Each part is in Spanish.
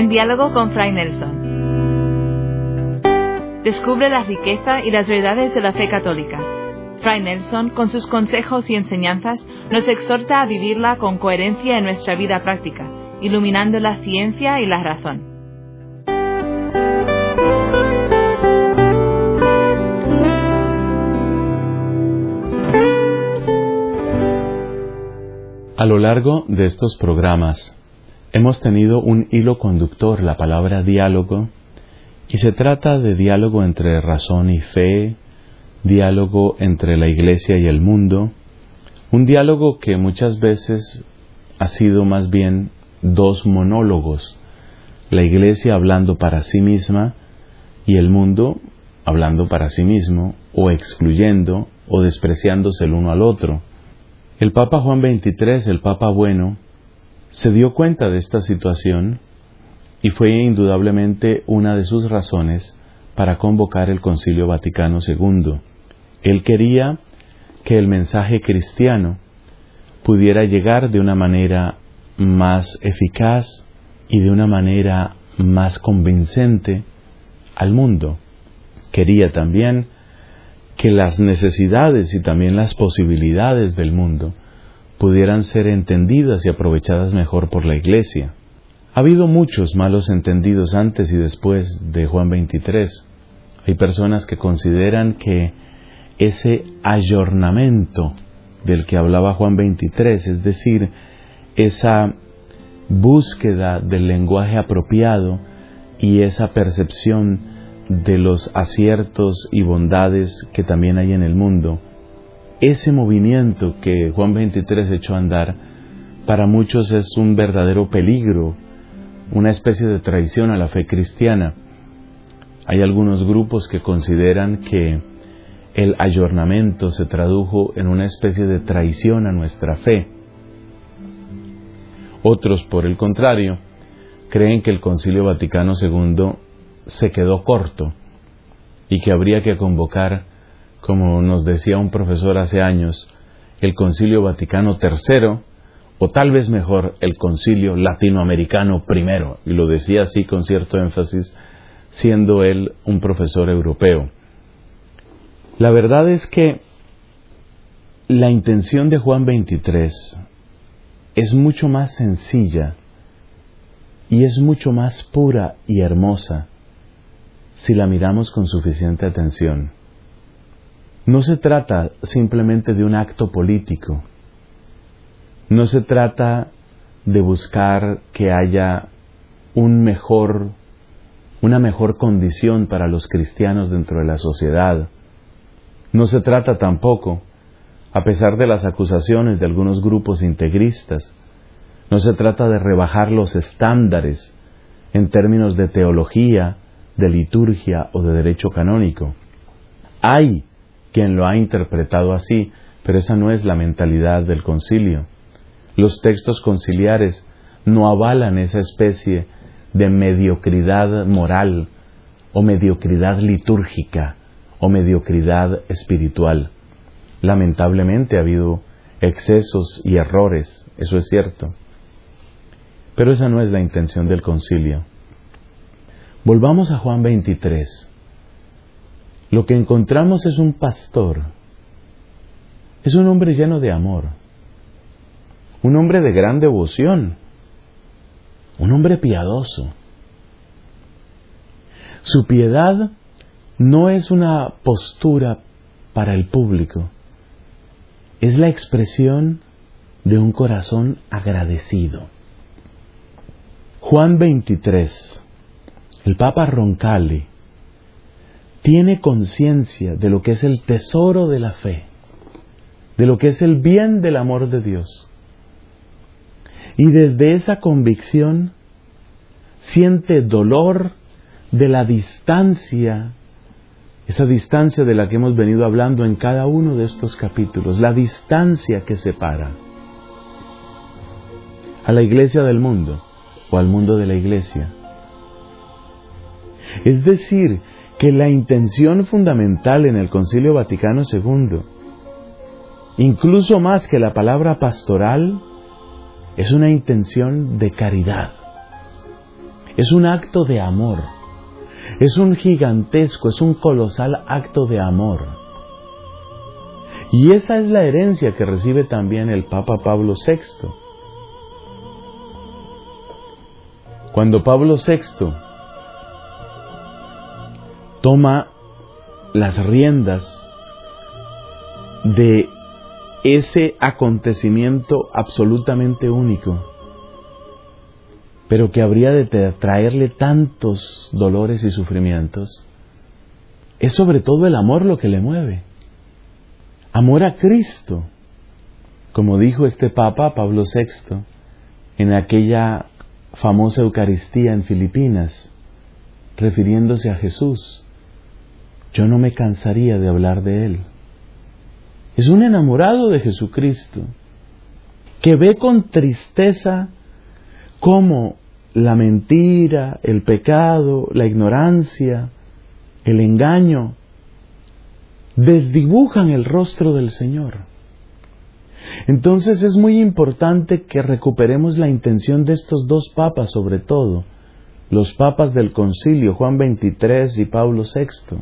en diálogo con Fray Nelson. Descubre la riqueza y las verdades de la fe católica. Fray Nelson, con sus consejos y enseñanzas, nos exhorta a vivirla con coherencia en nuestra vida práctica, iluminando la ciencia y la razón. A lo largo de estos programas hemos tenido un hilo conductor, la palabra diálogo, y se trata de diálogo entre razón y fe, diálogo entre la Iglesia y el mundo, un diálogo que muchas veces ha sido más bien dos monólogos, la Iglesia hablando para sí misma y el mundo hablando para sí mismo, o excluyendo o despreciándose el uno al otro. El Papa Juan XXIII, el Papa bueno, se dio cuenta de esta situación y fue indudablemente una de sus razones para convocar el Concilio Vaticano II. Él quería que el mensaje cristiano pudiera llegar de una manera más eficaz y de una manera más convincente al mundo. Quería también que las necesidades y también las posibilidades del mundo pudieran ser entendidas y aprovechadas mejor por la Iglesia. Ha habido muchos malos entendidos antes y después de Juan 23. Hay personas que consideran que ese ayornamiento del que hablaba Juan 23, es decir, esa búsqueda del lenguaje apropiado y esa percepción de los aciertos y bondades que también hay en el mundo. Ese movimiento que Juan 23 echó a andar, para muchos es un verdadero peligro, una especie de traición a la fe cristiana. Hay algunos grupos que consideran que el ayornamiento se tradujo en una especie de traición a nuestra fe. Otros, por el contrario, creen que el Concilio Vaticano II se quedó corto y que habría que convocar, como nos decía un profesor hace años, el Concilio Vaticano III o tal vez mejor el Concilio Latinoamericano primero, y lo decía así con cierto énfasis, siendo él un profesor europeo. La verdad es que la intención de Juan 23 es mucho más sencilla y es mucho más pura y hermosa si la miramos con suficiente atención. No se trata simplemente de un acto político, no se trata de buscar que haya un mejor, una mejor condición para los cristianos dentro de la sociedad. No se trata tampoco, a pesar de las acusaciones de algunos grupos integristas, no se trata de rebajar los estándares en términos de teología de liturgia o de derecho canónico. Hay quien lo ha interpretado así, pero esa no es la mentalidad del concilio. Los textos conciliares no avalan esa especie de mediocridad moral o mediocridad litúrgica o mediocridad espiritual. Lamentablemente ha habido excesos y errores, eso es cierto. Pero esa no es la intención del concilio. Volvamos a Juan 23. Lo que encontramos es un pastor. Es un hombre lleno de amor. Un hombre de gran devoción. Un hombre piadoso. Su piedad no es una postura para el público. Es la expresión de un corazón agradecido. Juan 23 el Papa Roncalli tiene conciencia de lo que es el tesoro de la fe, de lo que es el bien del amor de Dios. Y desde esa convicción siente dolor de la distancia, esa distancia de la que hemos venido hablando en cada uno de estos capítulos, la distancia que separa a la iglesia del mundo o al mundo de la iglesia es decir, que la intención fundamental en el Concilio Vaticano II, incluso más que la palabra pastoral, es una intención de caridad. Es un acto de amor. Es un gigantesco, es un colosal acto de amor. Y esa es la herencia que recibe también el Papa Pablo VI. Cuando Pablo VI toma las riendas de ese acontecimiento absolutamente único, pero que habría de traerle tantos dolores y sufrimientos, es sobre todo el amor lo que le mueve. Amor a Cristo, como dijo este Papa Pablo VI en aquella famosa Eucaristía en Filipinas, refiriéndose a Jesús. Yo no me cansaría de hablar de Él. Es un enamorado de Jesucristo que ve con tristeza cómo la mentira, el pecado, la ignorancia, el engaño, desdibujan el rostro del Señor. Entonces es muy importante que recuperemos la intención de estos dos papas sobre todo, los papas del concilio, Juan XXIII y Pablo VI,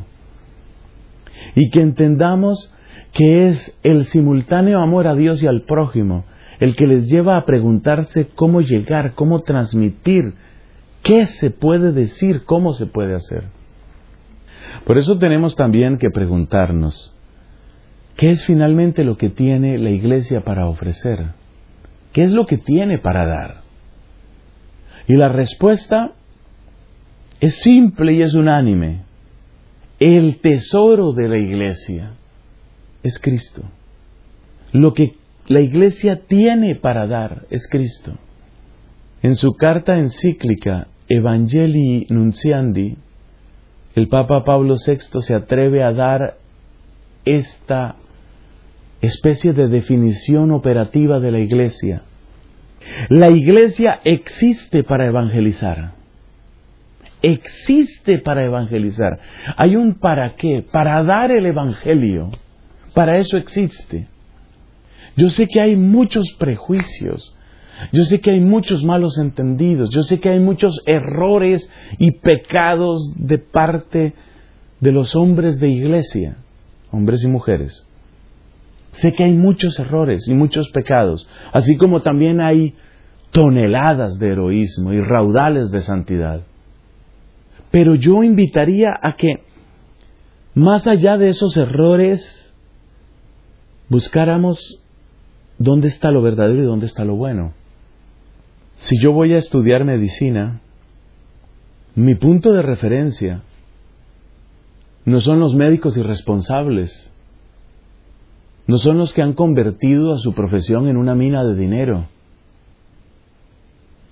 y que entendamos que es el simultáneo amor a Dios y al prójimo el que les lleva a preguntarse cómo llegar, cómo transmitir, qué se puede decir, cómo se puede hacer. Por eso tenemos también que preguntarnos, ¿qué es finalmente lo que tiene la Iglesia para ofrecer? ¿Qué es lo que tiene para dar? Y la respuesta es simple y es unánime. El tesoro de la Iglesia es Cristo. Lo que la Iglesia tiene para dar es Cristo. En su carta encíclica Evangelii Nunciandi, el Papa Pablo VI se atreve a dar esta especie de definición operativa de la Iglesia. La Iglesia existe para evangelizar. Existe para evangelizar. Hay un para qué, para dar el Evangelio. Para eso existe. Yo sé que hay muchos prejuicios, yo sé que hay muchos malos entendidos, yo sé que hay muchos errores y pecados de parte de los hombres de iglesia, hombres y mujeres. Sé que hay muchos errores y muchos pecados, así como también hay toneladas de heroísmo y raudales de santidad. Pero yo invitaría a que, más allá de esos errores, buscáramos dónde está lo verdadero y dónde está lo bueno. Si yo voy a estudiar medicina, mi punto de referencia no son los médicos irresponsables, no son los que han convertido a su profesión en una mina de dinero,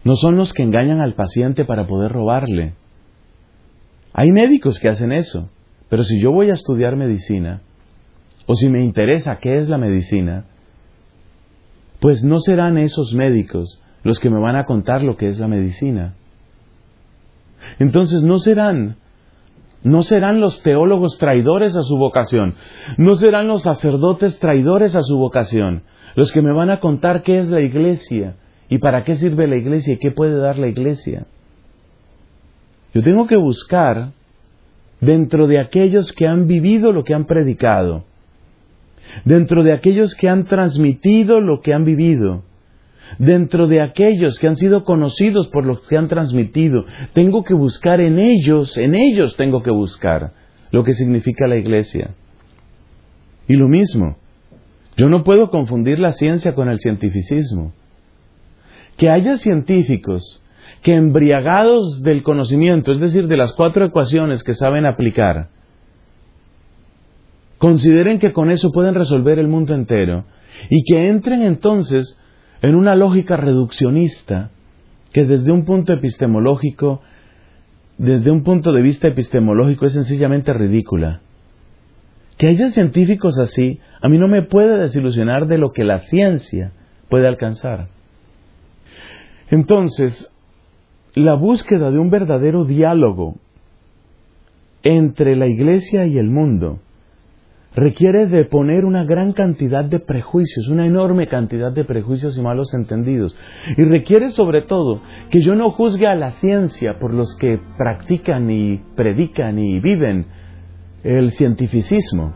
no son los que engañan al paciente para poder robarle. Hay médicos que hacen eso, pero si yo voy a estudiar medicina, o si me interesa qué es la medicina, pues no serán esos médicos los que me van a contar lo que es la medicina. Entonces no serán, no serán los teólogos traidores a su vocación, no serán los sacerdotes traidores a su vocación, los que me van a contar qué es la iglesia y para qué sirve la iglesia y qué puede dar la iglesia. Yo tengo que buscar dentro de aquellos que han vivido lo que han predicado, dentro de aquellos que han transmitido lo que han vivido, dentro de aquellos que han sido conocidos por lo que han transmitido. Tengo que buscar en ellos, en ellos tengo que buscar lo que significa la iglesia. Y lo mismo, yo no puedo confundir la ciencia con el cientificismo. Que haya científicos que embriagados del conocimiento, es decir, de las cuatro ecuaciones que saben aplicar, consideren que con eso pueden resolver el mundo entero y que entren entonces en una lógica reduccionista que desde un punto epistemológico, desde un punto de vista epistemológico es sencillamente ridícula. Que haya científicos así, a mí no me puede desilusionar de lo que la ciencia puede alcanzar. Entonces, la búsqueda de un verdadero diálogo entre la Iglesia y el mundo requiere de poner una gran cantidad de prejuicios, una enorme cantidad de prejuicios y malos entendidos. Y requiere sobre todo que yo no juzgue a la ciencia por los que practican y predican y viven el cientificismo.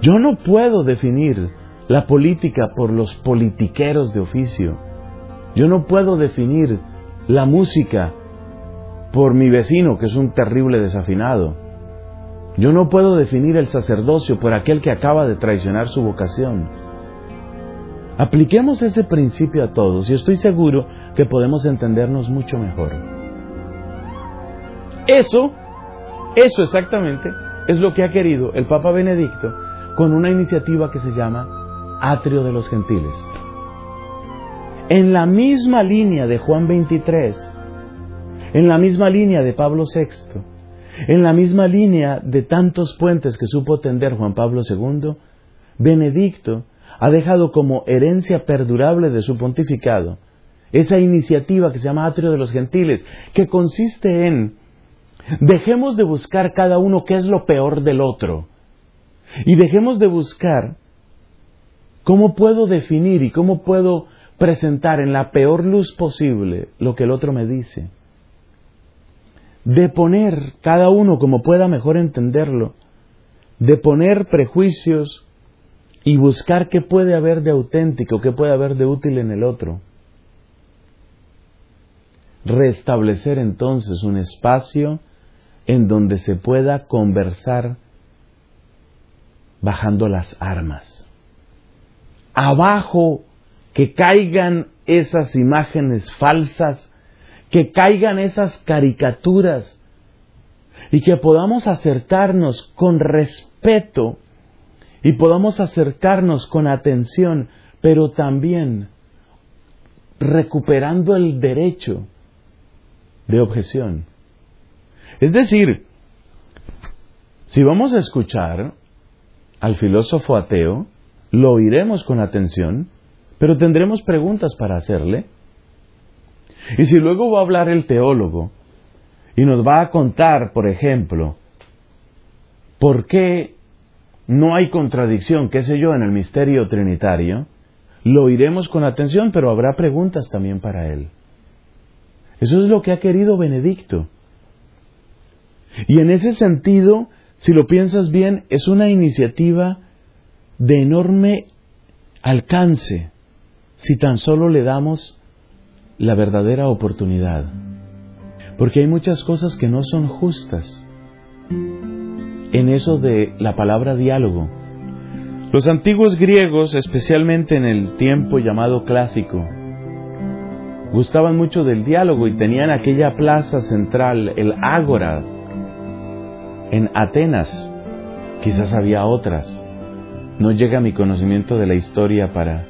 Yo no puedo definir la política por los politiqueros de oficio. Yo no puedo definir la música por mi vecino, que es un terrible desafinado. Yo no puedo definir el sacerdocio por aquel que acaba de traicionar su vocación. Apliquemos ese principio a todos y estoy seguro que podemos entendernos mucho mejor. Eso, eso exactamente, es lo que ha querido el Papa Benedicto con una iniciativa que se llama Atrio de los Gentiles. En la misma línea de Juan 23, en la misma línea de Pablo VI, en la misma línea de tantos puentes que supo tender Juan Pablo II, Benedicto ha dejado como herencia perdurable de su pontificado esa iniciativa que se llama Atrio de los Gentiles, que consiste en dejemos de buscar cada uno qué es lo peor del otro y dejemos de buscar cómo puedo definir y cómo puedo presentar en la peor luz posible lo que el otro me dice de poner, cada uno como pueda mejor entenderlo, de poner prejuicios y buscar qué puede haber de auténtico, qué puede haber de útil en el otro. Restablecer entonces un espacio en donde se pueda conversar bajando las armas. Abajo que caigan esas imágenes falsas que caigan esas caricaturas y que podamos acercarnos con respeto y podamos acercarnos con atención, pero también recuperando el derecho de objeción. Es decir, si vamos a escuchar al filósofo ateo, lo oiremos con atención, pero tendremos preguntas para hacerle y si luego va a hablar el teólogo y nos va a contar, por ejemplo, por qué no hay contradicción, qué sé yo, en el misterio trinitario, lo oiremos con atención, pero habrá preguntas también para él. Eso es lo que ha querido Benedicto. Y en ese sentido, si lo piensas bien, es una iniciativa de enorme alcance si tan solo le damos la verdadera oportunidad. Porque hay muchas cosas que no son justas en eso de la palabra diálogo. Los antiguos griegos, especialmente en el tiempo llamado clásico, gustaban mucho del diálogo y tenían aquella plaza central, el ágora, en Atenas. Quizás había otras. No llega mi conocimiento de la historia para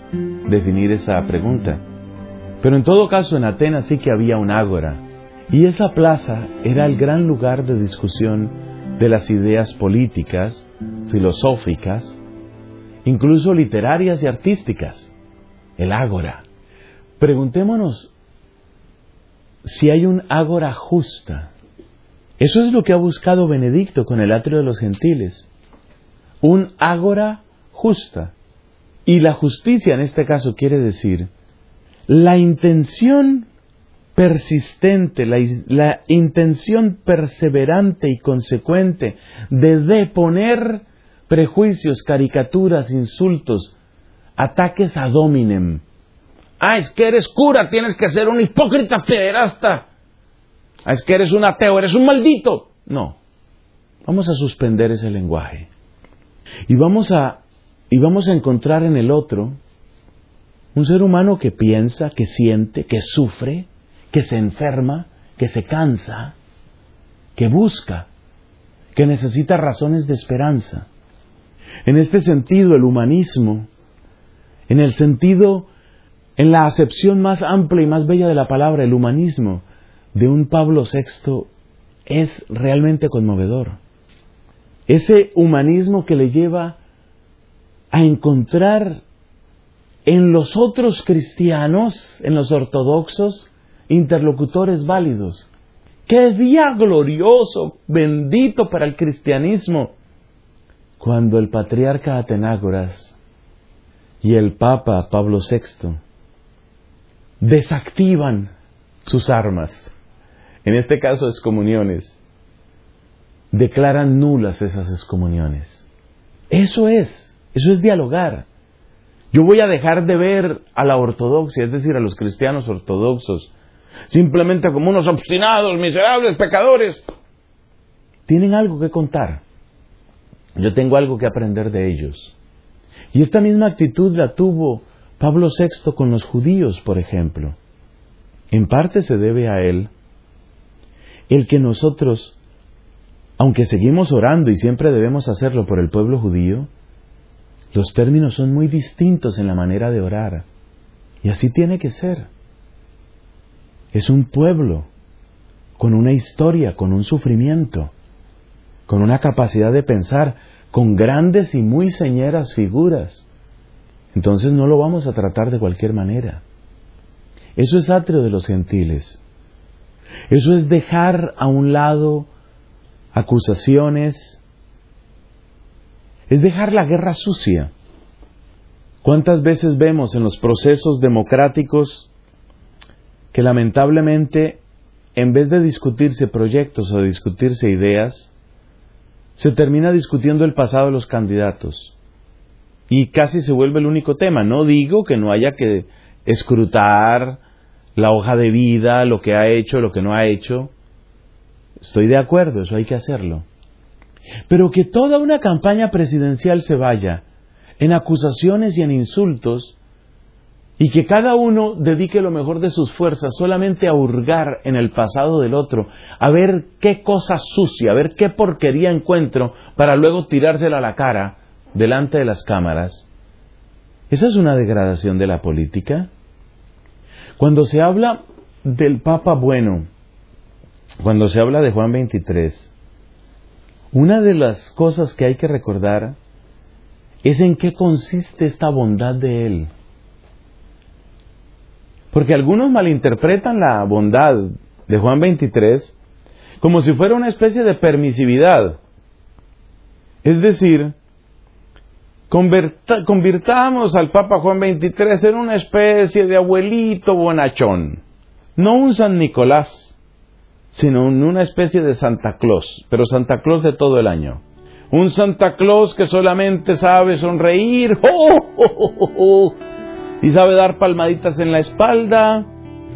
definir esa pregunta. Pero en todo caso en Atenas sí que había un ágora, y esa plaza era el gran lugar de discusión de las ideas políticas, filosóficas, incluso literarias y artísticas. El ágora. Preguntémonos si hay un ágora justa. Eso es lo que ha buscado Benedicto con el atrio de los gentiles. Un ágora justa. Y la justicia en este caso quiere decir la intención persistente, la, intención perseverante y consecuente de deponer prejuicios, caricaturas, insultos, ataques a dominem. Ah, es que eres cura, tienes que ser un hipócrita pederasta. Ah, es que eres un ateo, eres un maldito. No. Vamos a suspender ese lenguaje. Y vamos a, y vamos a encontrar en el otro un ser humano que piensa, que siente, que sufre, que se enferma, que se cansa, que busca, que necesita razones de esperanza. En este sentido, el humanismo, en el sentido, en la acepción más amplia y más bella de la palabra, el humanismo de un Pablo VI es realmente conmovedor. Ese humanismo que le lleva a encontrar en los otros cristianos, en los ortodoxos, interlocutores válidos. ¡Qué día glorioso, bendito para el cristianismo! cuando el patriarca Atenágoras y el Papa Pablo VI desactivan sus armas, en este caso excomuniones, declaran nulas esas excomuniones. Eso es, eso es dialogar. Yo voy a dejar de ver a la ortodoxia, es decir, a los cristianos ortodoxos, simplemente como unos obstinados, miserables, pecadores. Tienen algo que contar. Yo tengo algo que aprender de ellos. Y esta misma actitud la tuvo Pablo VI con los judíos, por ejemplo. En parte se debe a él el que nosotros, aunque seguimos orando y siempre debemos hacerlo por el pueblo judío, los términos son muy distintos en la manera de orar. Y así tiene que ser. Es un pueblo con una historia, con un sufrimiento, con una capacidad de pensar, con grandes y muy señeras figuras. Entonces no lo vamos a tratar de cualquier manera. Eso es atrio de los gentiles. Eso es dejar a un lado acusaciones, es dejar la guerra sucia. ¿Cuántas veces vemos en los procesos democráticos que lamentablemente, en vez de discutirse proyectos o discutirse ideas, se termina discutiendo el pasado de los candidatos? Y casi se vuelve el único tema. No digo que no haya que escrutar la hoja de vida, lo que ha hecho, lo que no ha hecho. Estoy de acuerdo, eso hay que hacerlo. Pero que toda una campaña presidencial se vaya en acusaciones y en insultos y que cada uno dedique lo mejor de sus fuerzas solamente a hurgar en el pasado del otro, a ver qué cosa sucia, a ver qué porquería encuentro para luego tirársela a la cara delante de las cámaras. ¿Esa es una degradación de la política? Cuando se habla del Papa bueno, cuando se habla de Juan 23, una de las cosas que hay que recordar es en qué consiste esta bondad de Él. Porque algunos malinterpretan la bondad de Juan 23 como si fuera una especie de permisividad. Es decir, convirtamos al Papa Juan 23 en una especie de abuelito bonachón, no un San Nicolás, sino una especie de Santa Claus, pero Santa Claus de todo el año. Un Santa Claus que solamente sabe sonreír y sabe dar palmaditas en la espalda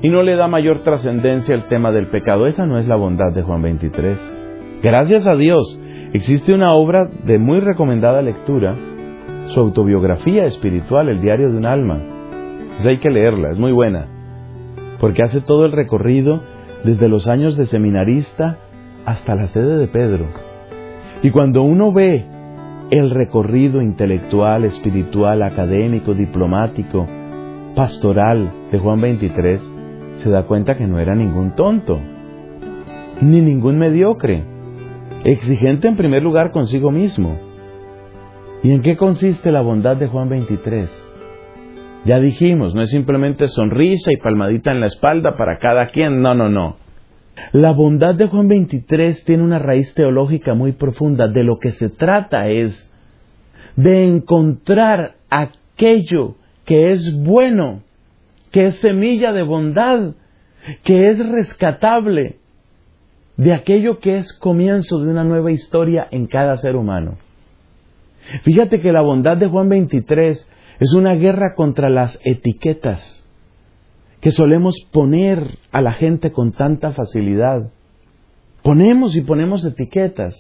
y no le da mayor trascendencia al tema del pecado. Esa no es la bondad de Juan 23. Gracias a Dios existe una obra de muy recomendada lectura, su autobiografía espiritual, el diario de un alma. Pues hay que leerla, es muy buena, porque hace todo el recorrido desde los años de seminarista hasta la sede de Pedro. Y cuando uno ve el recorrido intelectual, espiritual, académico, diplomático, pastoral de Juan 23, se da cuenta que no era ningún tonto, ni ningún mediocre, exigente en primer lugar consigo mismo. ¿Y en qué consiste la bondad de Juan 23? Ya dijimos, no es simplemente sonrisa y palmadita en la espalda para cada quien, no, no, no. La bondad de Juan 23 tiene una raíz teológica muy profunda. De lo que se trata es de encontrar aquello que es bueno, que es semilla de bondad, que es rescatable, de aquello que es comienzo de una nueva historia en cada ser humano. Fíjate que la bondad de Juan 23 es una guerra contra las etiquetas que solemos poner a la gente con tanta facilidad. Ponemos y ponemos etiquetas.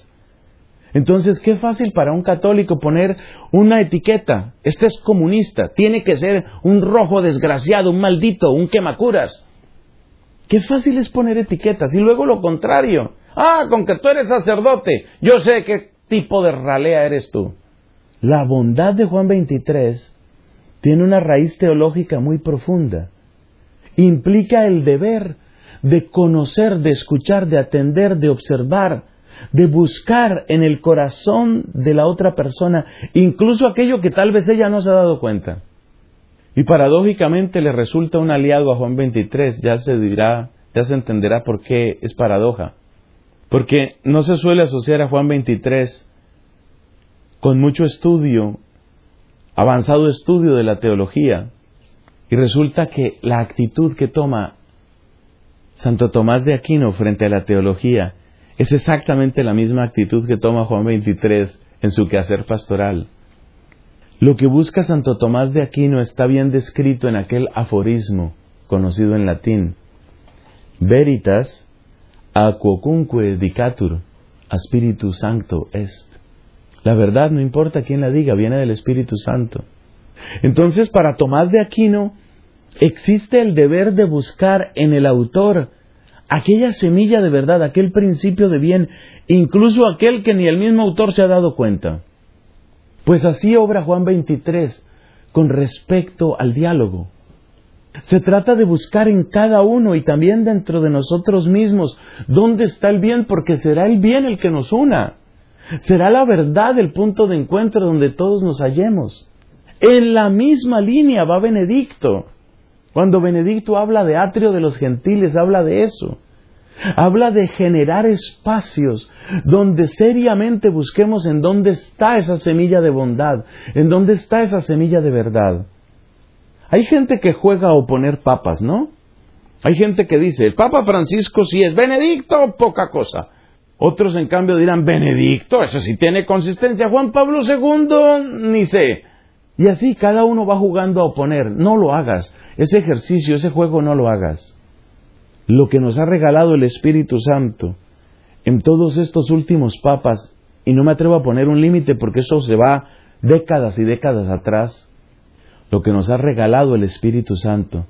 Entonces, qué fácil para un católico poner una etiqueta. Este es comunista, tiene que ser un rojo desgraciado, un maldito, un quemacuras. Qué fácil es poner etiquetas. Y luego lo contrario. Ah, con que tú eres sacerdote, yo sé qué tipo de ralea eres tú. La bondad de Juan 23 tiene una raíz teológica muy profunda. Implica el deber de conocer, de escuchar, de atender, de observar, de buscar en el corazón de la otra persona, incluso aquello que tal vez ella no se ha dado cuenta. Y paradójicamente le resulta un aliado a Juan 23, ya se dirá, ya se entenderá por qué es paradoja. Porque no se suele asociar a Juan 23 con mucho estudio, avanzado estudio de la teología, y resulta que la actitud que toma Santo Tomás de Aquino frente a la teología es exactamente la misma actitud que toma Juan 23 en su quehacer pastoral. Lo que busca Santo Tomás de Aquino está bien descrito en aquel aforismo conocido en latín. Veritas aquocunque dicatur, a Spiritu Sancto est. La verdad, no importa quién la diga, viene del Espíritu Santo. Entonces, para Tomás de Aquino, existe el deber de buscar en el autor aquella semilla de verdad, aquel principio de bien, incluso aquel que ni el mismo autor se ha dado cuenta. Pues así obra Juan 23 con respecto al diálogo. Se trata de buscar en cada uno y también dentro de nosotros mismos dónde está el bien, porque será el bien el que nos una. Será la verdad el punto de encuentro donde todos nos hallemos. En la misma línea va Benedicto. Cuando Benedicto habla de atrio de los gentiles, habla de eso. Habla de generar espacios donde seriamente busquemos en dónde está esa semilla de bondad, en dónde está esa semilla de verdad. Hay gente que juega a oponer papas, ¿no? Hay gente que dice, el Papa Francisco sí es Benedicto, poca cosa. Otros en cambio dirán, Benedicto, eso sí tiene consistencia. Juan Pablo II, ni sé. Y así cada uno va jugando a oponer. No lo hagas. Ese ejercicio, ese juego no lo hagas. Lo que nos ha regalado el Espíritu Santo en todos estos últimos papas, y no me atrevo a poner un límite porque eso se va décadas y décadas atrás, lo que nos ha regalado el Espíritu Santo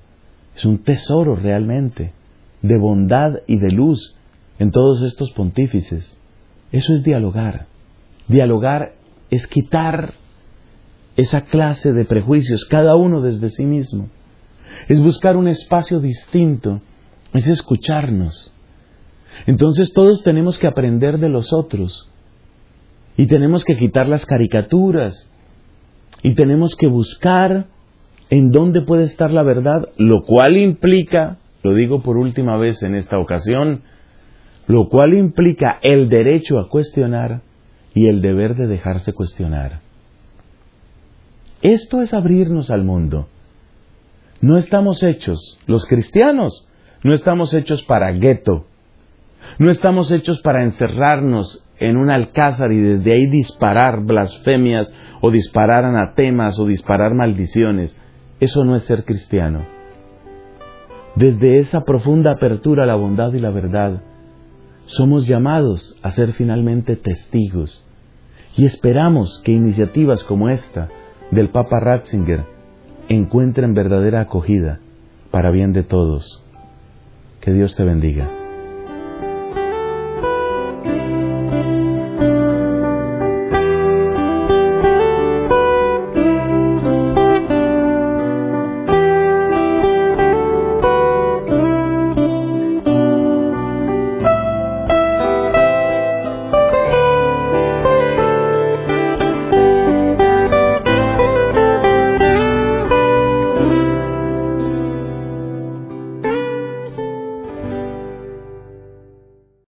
es un tesoro realmente de bondad y de luz en todos estos pontífices. Eso es dialogar. Dialogar es quitar esa clase de prejuicios, cada uno desde sí mismo es buscar un espacio distinto, es escucharnos. Entonces todos tenemos que aprender de los otros y tenemos que quitar las caricaturas y tenemos que buscar en dónde puede estar la verdad, lo cual implica, lo digo por última vez en esta ocasión, lo cual implica el derecho a cuestionar y el deber de dejarse cuestionar. Esto es abrirnos al mundo. No estamos hechos, los cristianos, no estamos hechos para gueto, no estamos hechos para encerrarnos en un alcázar y desde ahí disparar blasfemias o disparar anatemas o disparar maldiciones. Eso no es ser cristiano. Desde esa profunda apertura a la bondad y la verdad, somos llamados a ser finalmente testigos y esperamos que iniciativas como esta del Papa Ratzinger encuentren verdadera acogida para bien de todos. Que Dios te bendiga.